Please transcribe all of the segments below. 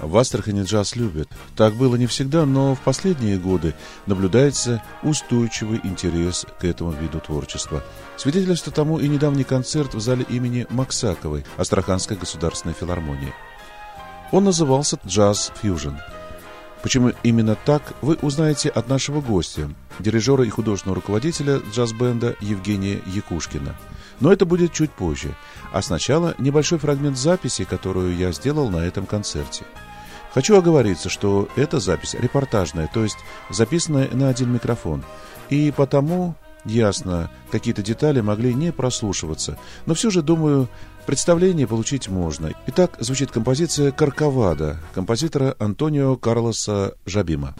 В Астрахани джаз любят. Так было не всегда, но в последние годы наблюдается устойчивый интерес к этому виду творчества. Свидетельство тому и недавний концерт в зале имени Максаковой Астраханской государственной филармонии. Он назывался «Джаз Фьюжн». Почему именно так, вы узнаете от нашего гостя, дирижера и художественного руководителя джаз-бенда Евгения Якушкина. Но это будет чуть позже. А сначала небольшой фрагмент записи, которую я сделал на этом концерте – Хочу оговориться, что эта запись репортажная, то есть записанная на один микрофон. И потому, ясно, какие-то детали могли не прослушиваться. Но все же, думаю, представление получить можно. Итак, звучит композиция «Карковада» композитора Антонио Карлоса Жабима.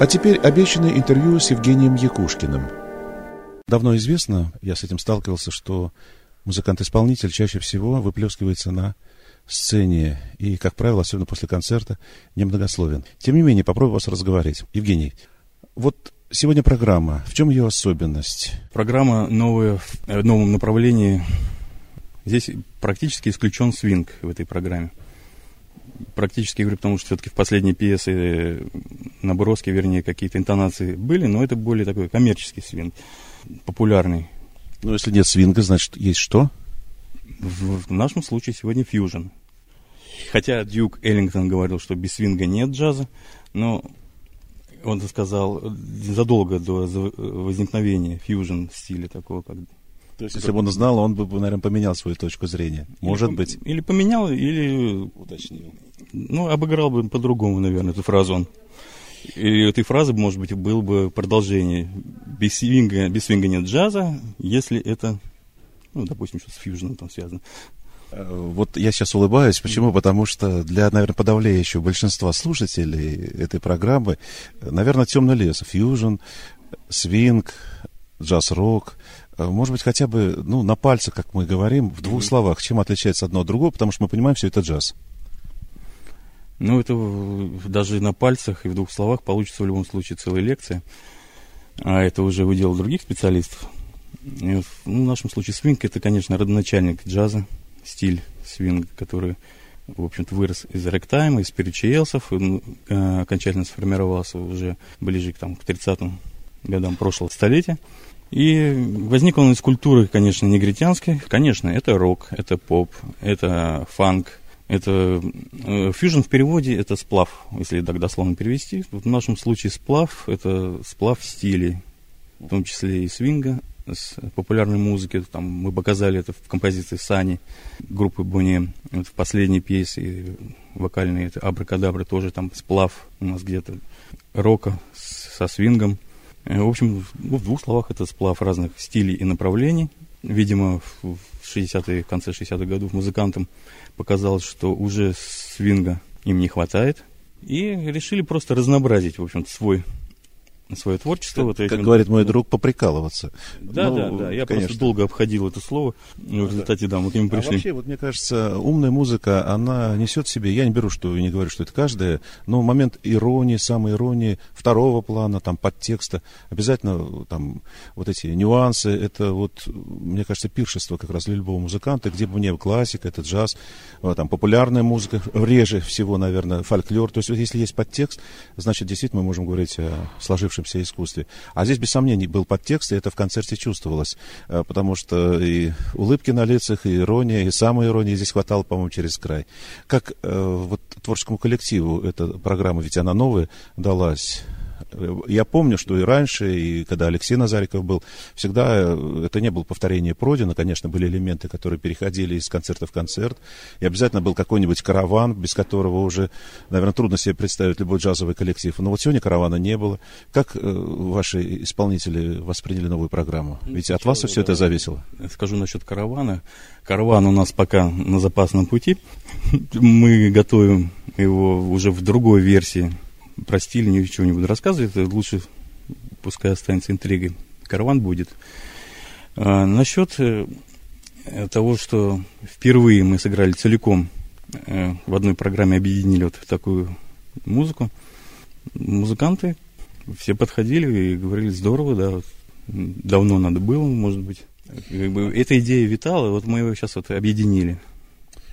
А теперь обещанное интервью с Евгением Якушкиным. Давно известно, я с этим сталкивался, что музыкант-исполнитель чаще всего выплескивается на сцене и, как правило, особенно после концерта, немногословен. Тем не менее, попробую вас разговорить. Евгений, вот сегодня программа. В чем ее особенность? Программа новая, в э, новом направлении. Здесь практически исключен свинг в этой программе практически говорю, потому что все-таки в последней пьесе э, наброски, вернее, какие-то интонации были, но это более такой коммерческий свинг, популярный. Ну, если нет свинга, значит, есть что? В, в нашем случае сегодня фьюжн. Хотя Дюк Эллингтон говорил, что без свинга нет джаза, но он сказал задолго до возникновения фьюжн стиля такого, как то есть, если бы он знал, он бы, наверное, поменял свою точку зрения. Может или, быть. Или поменял, или... Уточнил. Ну, обыграл бы по-другому, наверное, эту фразу он. И этой фразы, может быть, было бы продолжение. Без свинга, без свинга нет джаза, если это, ну, допустим, что с фьюжном там связано. Э, вот я сейчас улыбаюсь. Почему? Потому что для, наверное, подавляющего большинства слушателей этой программы, наверное, темный лес, фьюжн, свинг, джаз-рок, Э, может быть, хотя бы ну, на пальцах, как мы говорим, в двух mm-hmm. словах, чем отличается одно от другого, потому что мы понимаем, все это джаз. Ну, это даже на пальцах и в двух словах получится в любом случае целая лекция. А это уже удел других специалистов. И в, ну, нашем случае свинг это, конечно, родоначальник джаза, стиль свинг, который в общем-то, вырос из ректайма, из перечиелсов, э, окончательно сформировался уже ближе к, там, к 30-м годам прошлого столетия. И возник он из культуры, конечно, негритянской. Конечно, это рок, это поп, это фанк, это э, фьюжн в переводе это сплав, если так дословно перевести. В нашем случае сплав это сплав стилей, в том числе и свинга, с популярной музыки. Там мы показали это в композиции Сани группы. Вот в последней пьесе вокальной это Абракадабра тоже там сплав у нас где-то рока со свингом. Э, в общем, ну, в двух словах это сплав разных стилей и направлений. Видимо, в 60-е, конце 60-х годов музыкантам показалось, что уже свинга им не хватает. И решили просто разнообразить, в общем-то, свой свое творчество. Как, вот как говорит мой друг, поприкалываться. Да, ну, да, да. Я конечно. просто долго обходил это слово. В результате, да, мы к нему пришли. А вообще, вот мне кажется, умная музыка, она несет в себе, я не беру, что не говорю, что это каждая, но момент иронии, самой иронии, второго плана, там, подтекста, обязательно там вот эти нюансы, это вот, мне кажется, пиршество как раз для любого музыканта, где бы не классика, это джаз, там, популярная музыка, реже всего, наверное, фольклор. То есть, вот если есть подтекст, значит, действительно мы можем говорить о сложившемся сложившемся искусстве. А здесь, без сомнений, был подтекст, и это в концерте чувствовалось, э, потому что и улыбки на лицах, и ирония, и самой иронии здесь хватало, по-моему, через край. Как э, вот творческому коллективу эта программа, ведь она новая, далась? Я помню, что и раньше, и когда Алексей Назариков был, всегда э, это не было повторение Продина, конечно, были элементы, которые переходили из концерта в концерт, и обязательно был какой-нибудь караван, без которого уже, наверное, трудно себе представить любой джазовый коллектив. Но вот сегодня каравана не было. Как э, ваши исполнители восприняли новую программу? Ну, Ведь от вас все это зависело. Скажу насчет каравана. Караван у нас пока на запасном пути. Мы готовим его уже в другой версии про стиль ничего не буду рассказывать, это лучше пускай останется интригой. Караван будет. А, насчет э, того, что впервые мы сыграли целиком э, в одной программе, объединили вот такую музыку, музыканты все подходили и говорили, здорово, да, вот, давно надо было, может быть. Как бы, эта идея витала, вот мы ее сейчас вот объединили.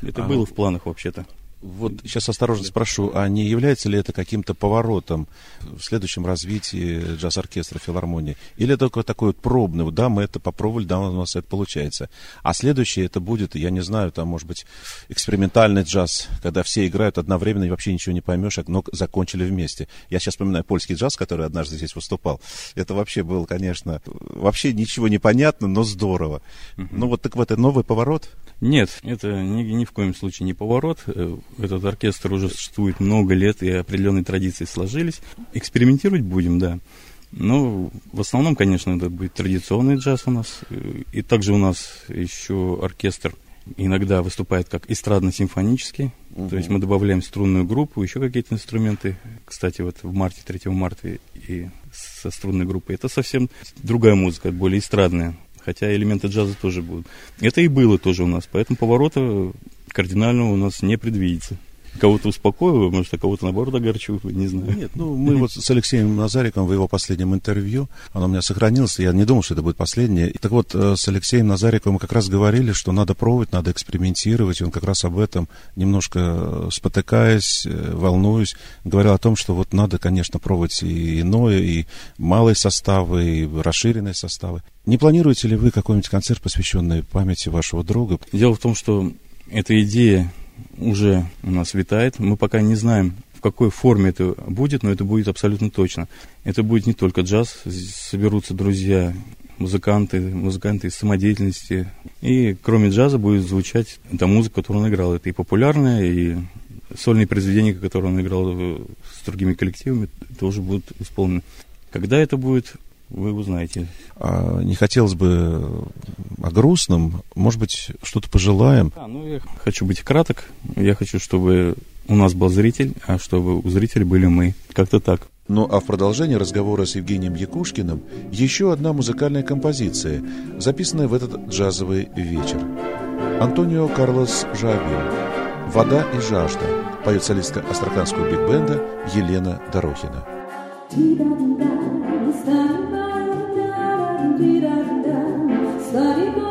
Это а, было в планах вообще-то. Вот сейчас осторожно спрошу, а не является ли это каким-то поворотом в следующем развитии джаз-оркестра филармонии? Или только такой вот пробный, вот, да, мы это попробовали, да, у нас это получается. А следующее это будет, я не знаю, там, может быть, экспериментальный джаз, когда все играют одновременно и вообще ничего не поймешь, но закончили вместе. Я сейчас вспоминаю польский джаз, который однажды здесь выступал. Это вообще был, конечно, вообще ничего не понятно, но здорово. Uh-huh. Ну вот так вот, это новый поворот? Нет, это ни, ни в коем случае не поворот э, этот оркестр уже существует много лет, и определенные традиции сложились. Экспериментировать будем, да. Но в основном, конечно, это будет традиционный джаз у нас. И также у нас еще оркестр иногда выступает как эстрадно-симфонический. Угу. То есть мы добавляем струнную группу, еще какие-то инструменты. Кстати, вот в марте, 3 марта и со струнной группой. Это совсем другая музыка, более эстрадная. Хотя элементы джаза тоже будут. Это и было тоже у нас. Поэтому поворота кардинального у нас не предвидится. Кого-то успокоил, может, а кого-то наоборот огорчил, не знаю. Нет, ну мы вот с Алексеем Назариком в его последнем интервью, оно у меня сохранилось, я не думал, что это будет последнее. Так вот, э, с Алексеем Назариковым мы как раз говорили, что надо пробовать, надо экспериментировать, и он как раз об этом, немножко э, спотыкаясь, э, волнуюсь, говорил о том, что вот надо, конечно, пробовать и иное, и малые составы, и расширенные составы. Не планируете ли вы какой-нибудь концерт, посвященный памяти вашего друга? Дело в том, что эта идея уже у нас витает. Мы пока не знаем, в какой форме это будет, но это будет абсолютно точно. Это будет не только джаз, соберутся друзья, музыканты, музыканты из самодеятельности. И кроме джаза будет звучать та музыка, которую он играл. Это и популярная, и сольные произведения, которые он играл с другими коллективами, тоже будут исполнены. Когда это будет, вы узнаете. А, не хотелось бы о грустном, может быть, что-то пожелаем? А, ну, я хочу быть краток. Я хочу, чтобы у нас был зритель, а чтобы у зрителей были мы. Как-то так. Ну а в продолжении разговора с Евгением Якушкиным еще одна музыкальная композиция, записанная в этот джазовый вечер. Антонио Карлос Жабин «Вода и жажда» поет солистка астраханского биг-бенда Елена Дорохина. done, study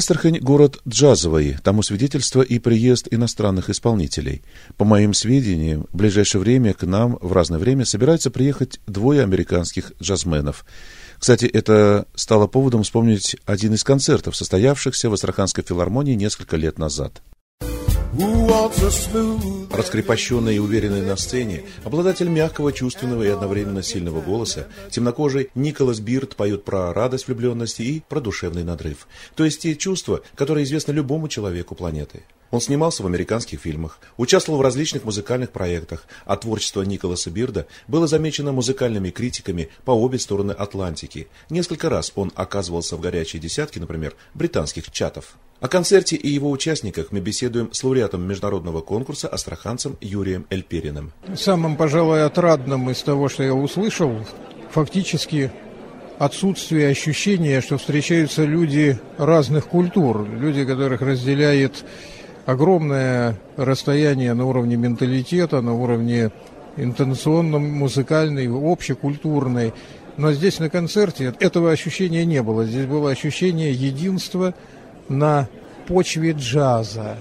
Астрахань – город джазовый, тому свидетельство и приезд иностранных исполнителей. По моим сведениям, в ближайшее время к нам в разное время собираются приехать двое американских джазменов. Кстати, это стало поводом вспомнить один из концертов, состоявшихся в Астраханской филармонии несколько лет назад. Раскрепощенный и уверенный на сцене, обладатель мягкого, чувственного и одновременно сильного голоса, темнокожий Николас Бирд поет про радость влюбленности и про душевный надрыв. То есть те чувства, которые известны любому человеку планеты. Он снимался в американских фильмах, участвовал в различных музыкальных проектах, а творчество Николаса Бирда было замечено музыкальными критиками по обе стороны Атлантики. Несколько раз он оказывался в горячей десятке, например, британских чатов. О концерте и его участниках мы беседуем с лауреатом международного конкурса астраханцем Юрием Эльпериным. Самым, пожалуй, отрадным из того, что я услышал, фактически отсутствие ощущения, что встречаются люди разных культур, люди, которых разделяет огромное расстояние на уровне менталитета, на уровне интонационном, музыкальной, общекультурной. Но здесь на концерте этого ощущения не было. Здесь было ощущение единства – на почве джаза.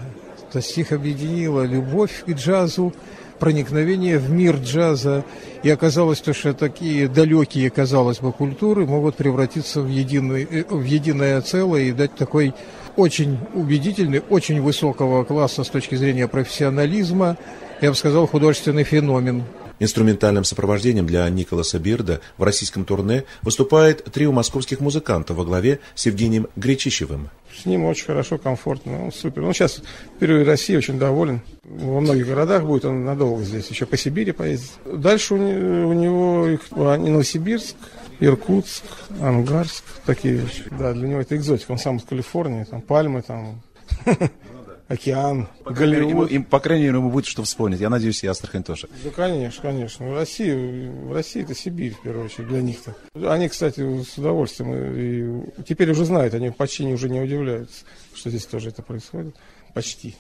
То есть их объединила любовь к джазу, проникновение в мир джаза. И оказалось то, что такие далекие, казалось бы, культуры могут превратиться в, единый, э, в единое целое и дать такой очень убедительный, очень высокого класса с точки зрения профессионализма, я бы сказал, художественный феномен. Инструментальным сопровождением для Николаса Бирда в российском турне выступает трио московских музыкантов во главе с Евгением Гречищевым. С ним очень хорошо, комфортно, он супер. Он сейчас впервые России очень доволен. Во многих городах будет, он надолго здесь, еще по Сибири поездит. Дальше у, у него Новосибирск, Иркутск, Ангарск, такие. Да, для него это экзотика. Он сам из Калифорнии, там пальмы, там океан, по Голливуд. Им, по крайней мере, ему будет что вспомнить. Я надеюсь, и Астрахань тоже. Да, конечно, конечно. В России, в России это Сибирь, в первую очередь, для них-то. Они, кстати, с удовольствием, и теперь уже знают, они почти уже не удивляются, что здесь тоже это происходит. Почти.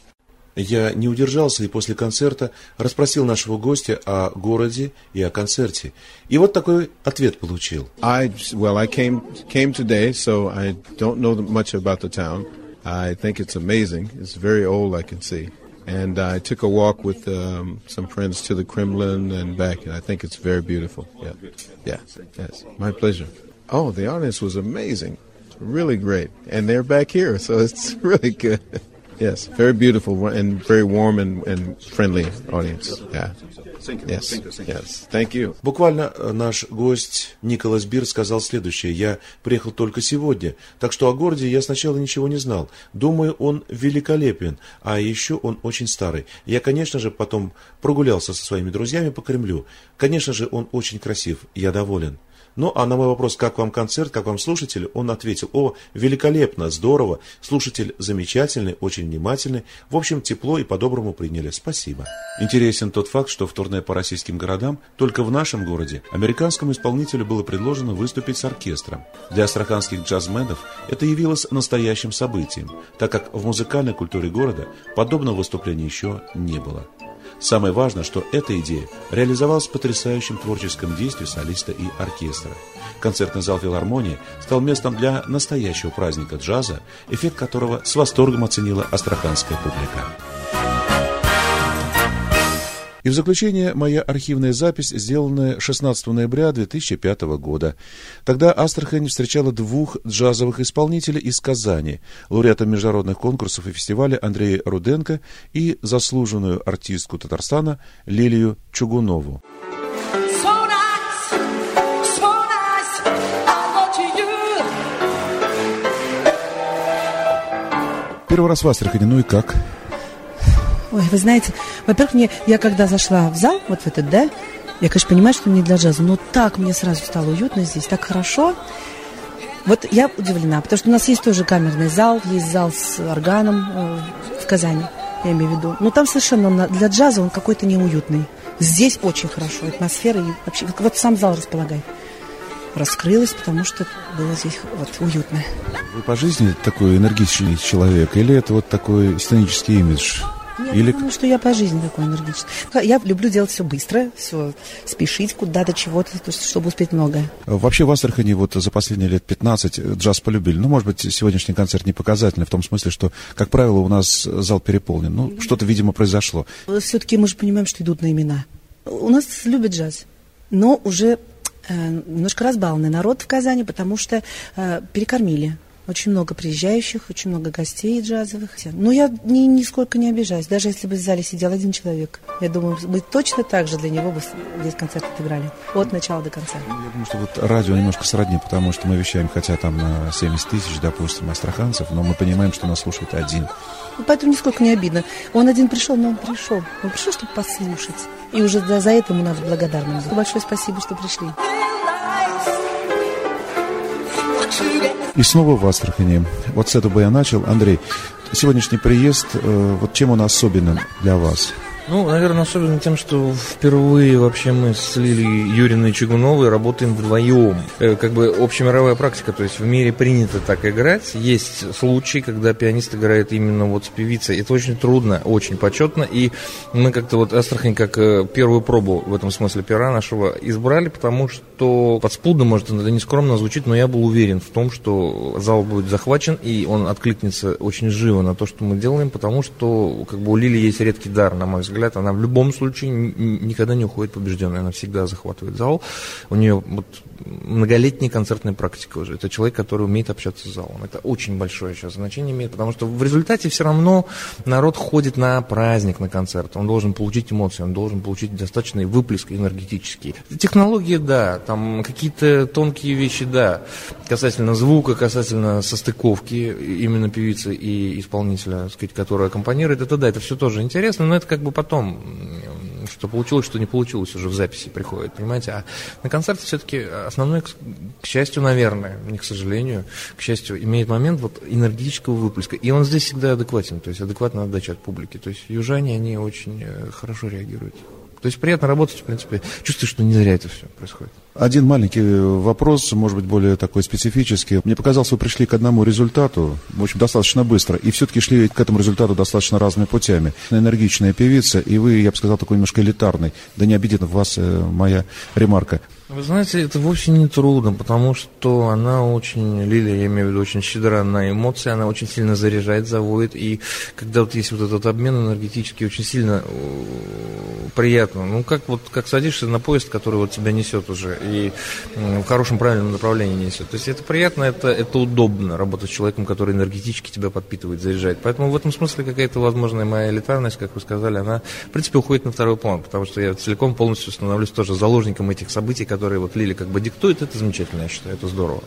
Я не удержался и после концерта расспросил нашего гостя о городе и о концерте. И вот такой ответ получил. I, well, I came, came today, so I don't know much about the town. I think it's amazing. It's very old, I can see. And I took a walk with um, some friends to the Kremlin and back, and I think it's very beautiful. Yeah, yeah, yes, my pleasure. Oh, the audience was amazing, really great, and they're back here, so it's really good. Yes, very beautiful and very warm and, and friendly audience. Yeah. Yes. Yes. Thank you. Буквально э, наш гость Николас Бир сказал следующее. Я приехал только сегодня, так что о городе я сначала ничего не знал. Думаю, он великолепен, а еще он очень старый. Я, конечно же, потом прогулялся со своими друзьями по Кремлю. Конечно же, он очень красив. Я доволен. Ну, а на мой вопрос, как вам концерт, как вам слушатель, он ответил, о, великолепно, здорово, слушатель замечательный, очень внимательный, в общем, тепло и по-доброму приняли, спасибо. Интересен тот факт, что в турне по российским городам только в нашем городе американскому исполнителю было предложено выступить с оркестром. Для астраханских джазменов это явилось настоящим событием, так как в музыкальной культуре города подобного выступления еще не было. Самое важное, что эта идея реализовалась в потрясающем творческом действии солиста и оркестра. Концертный зал филармонии стал местом для настоящего праздника джаза, эффект которого с восторгом оценила астраханская публика. И в заключение моя архивная запись, сделанная 16 ноября 2005 года. Тогда Астрахань встречала двух джазовых исполнителей из Казани, лауреата международных конкурсов и фестиваля Андрея Руденко и заслуженную артистку Татарстана Лилию Чугунову. Первый раз в Астрахани, ну и как? Ой, вы знаете, во-первых, мне, я когда зашла в зал, вот в этот, да, я, конечно, понимаю, что не для джаза, но так мне сразу стало уютно здесь, так хорошо. Вот я удивлена, потому что у нас есть тоже камерный зал, есть зал с органом э, в Казани, я имею в виду. Но там совершенно для джаза он какой-то неуютный. Здесь очень хорошо, атмосфера и вообще, вот сам зал располагает. Раскрылась, потому что было здесь вот уютно. Вы по жизни такой энергичный человек, или это вот такой сценический имидж? Нет, Или... потому что я по жизни такой энергичный. Я люблю делать все быстро, все спешить куда-то, чего-то, чтобы успеть многое. Вообще в Астрахани вот за последние лет 15 джаз полюбили. Ну, может быть, сегодняшний концерт не показательный в том смысле, что, как правило, у нас зал переполнен. Ну, что-то, видимо, произошло. Все-таки мы же понимаем, что идут на имена. У нас любят джаз, но уже э, немножко разбалованный народ в Казани, потому что э, перекормили. Очень много приезжающих, очень много гостей джазовых. Но я ни, нисколько не обижаюсь, даже если бы в зале сидел один человек. Я думаю, мы точно так же для него бы весь концерт отыграли. От начала до конца. Я думаю, что вот радио немножко сродни, потому что мы вещаем, хотя там на 70 тысяч, допустим, астраханцев, но мы понимаем, что нас слушает один. Ну, поэтому нисколько не обидно. Он один пришел, но он пришел. Он пришел, чтобы послушать. И уже за, за это ему надо благодарным быть. Большое спасибо, что пришли. И снова в Астрахани. Вот с этого я начал. Андрей, сегодняшний приезд, э, вот чем он особенен для вас? Ну, наверное, особенно тем, что впервые вообще мы с Лилией Юриной Чугуновой работаем вдвоем. Э, как бы общемировая практика, то есть в мире принято так играть. Есть случаи, когда пианист играет именно вот с певицей. Это очень трудно, очень почетно. И мы как-то вот Астрахань как э, первую пробу в этом смысле пера нашего избрали, потому что подспудно, может, это не скромно звучит, но я был уверен в том, что зал будет захвачен, и он откликнется очень живо на то, что мы делаем, потому что как бы у Лили есть редкий дар, на мой взгляд, взгляд, она в любом случае никогда не уходит побежденной, она всегда захватывает зал. У нее вот многолетняя концертная практика уже. Это человек, который умеет общаться с залом. Это очень большое сейчас значение имеет, потому что в результате все равно народ ходит на праздник, на концерт. Он должен получить эмоции, он должен получить достаточный выплеск энергетический. Технологии, да, там какие-то тонкие вещи, да, касательно звука, касательно состыковки именно певицы и исполнителя, сказать, который аккомпанирует, это да, это все тоже интересно, но это как бы потом что получилось, что не получилось, уже в записи приходит, понимаете? А на концерте все-таки основной, к счастью, наверное, не к сожалению, к счастью, имеет момент вот энергетического выплеска. И он здесь всегда адекватен, то есть адекватная отдача от публики. То есть южане, они очень э, хорошо реагируют. То есть приятно работать, в принципе, чувствуешь, что не зря это все происходит. Один маленький вопрос, может быть, более такой специфический. Мне показалось, вы пришли к одному результату, в общем, достаточно быстро, и все-таки шли к этому результату достаточно разными путями. Энергичная певица, и вы, я бы сказал, такой немножко элитарный. Да не обидит вас э, моя ремарка. Вы знаете, это вовсе не трудно, потому что она очень, Лилия, я имею в виду, очень щедра на эмоции, она очень сильно заряжает, заводит, и когда вот есть вот этот обмен энергетический, очень сильно э, приятно. Ну, как вот, как садишься на поезд, который вот тебя несет уже, и в хорошем, правильном направлении несет. То есть это приятно, это, это удобно, работать с человеком, который энергетически тебя подпитывает, заряжает. Поэтому в этом смысле какая-то возможная моя элитарность, как вы сказали, она, в принципе, уходит на второй план, потому что я целиком полностью становлюсь тоже заложником этих событий, которые вот Лили как бы диктует, это замечательно, я считаю, это здорово.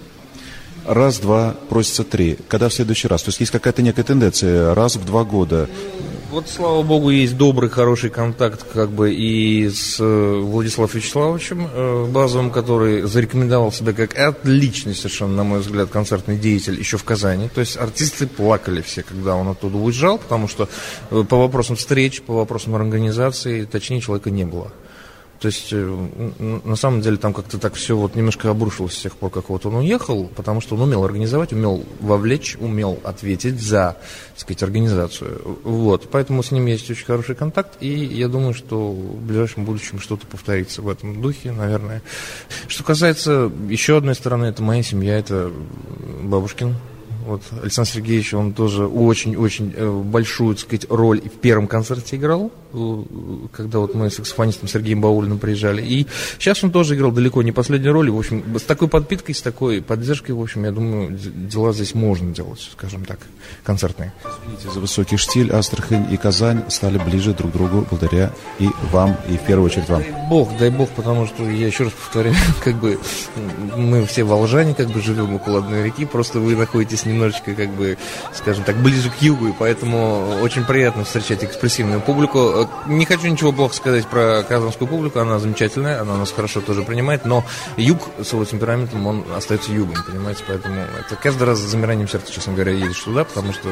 Раз, два, просится три. Когда в следующий раз? То есть есть какая-то некая тенденция, раз в два года. Вот, слава богу, есть добрый, хороший контакт как бы и с э, Владиславом Вячеславовичем э, Базовым, который зарекомендовал себя как отличный совершенно, на мой взгляд, концертный деятель еще в Казани. То есть артисты плакали все, когда он оттуда уезжал, потому что э, по вопросам встреч, по вопросам организации, точнее, человека не было. То есть, э, на самом деле, там как-то так все вот немножко обрушилось с тех пор, как вот он уехал, потому что он умел организовать, умел вовлечь, умел ответить за, так сказать, организацию. Вот, поэтому с ним есть очень хороший контакт, и я думаю, что в ближайшем будущем что-то повторится в этом духе, наверное. Что касается еще одной стороны, это моя семья, это бабушкин вот Александр Сергеевич, он тоже очень-очень э, большую, так сказать, роль в первом концерте играл, когда вот мы с саксофонистом Сергеем Баулиным приезжали. И сейчас он тоже играл далеко не последнюю роль. В общем, с такой подпиткой, с такой поддержкой, в общем, я думаю, дела здесь можно делать, скажем так, концертные. Извините за высокий штиль. Астрахань и Казань стали ближе друг к другу благодаря и вам, и в первую очередь вам. Дай бог, дай бог, потому что, я еще раз повторяю, как бы мы все волжане, как бы живем около одной реки, просто вы находитесь немножечко, как бы, скажем так, ближе к югу, и поэтому очень приятно встречать экспрессивную публику. Не хочу ничего плохо сказать про казанскую публику, она замечательная, она нас хорошо тоже принимает, но юг с его темпераментом, он остается югом, понимаете, поэтому это каждый раз с замиранием сердца, честно говоря, едешь туда, потому что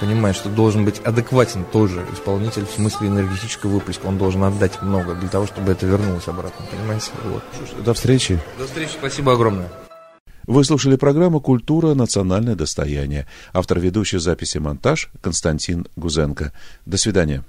понимаешь, что должен быть адекватен тоже исполнитель в смысле энергетического выплеска, он должен отдать много для того, чтобы это вернулось обратно, понимаете? Вот. До встречи. До встречи, спасибо огромное. Вы слушали программу «Культура. Национальное достояние». Автор ведущей записи «Монтаж» Константин Гузенко. До свидания.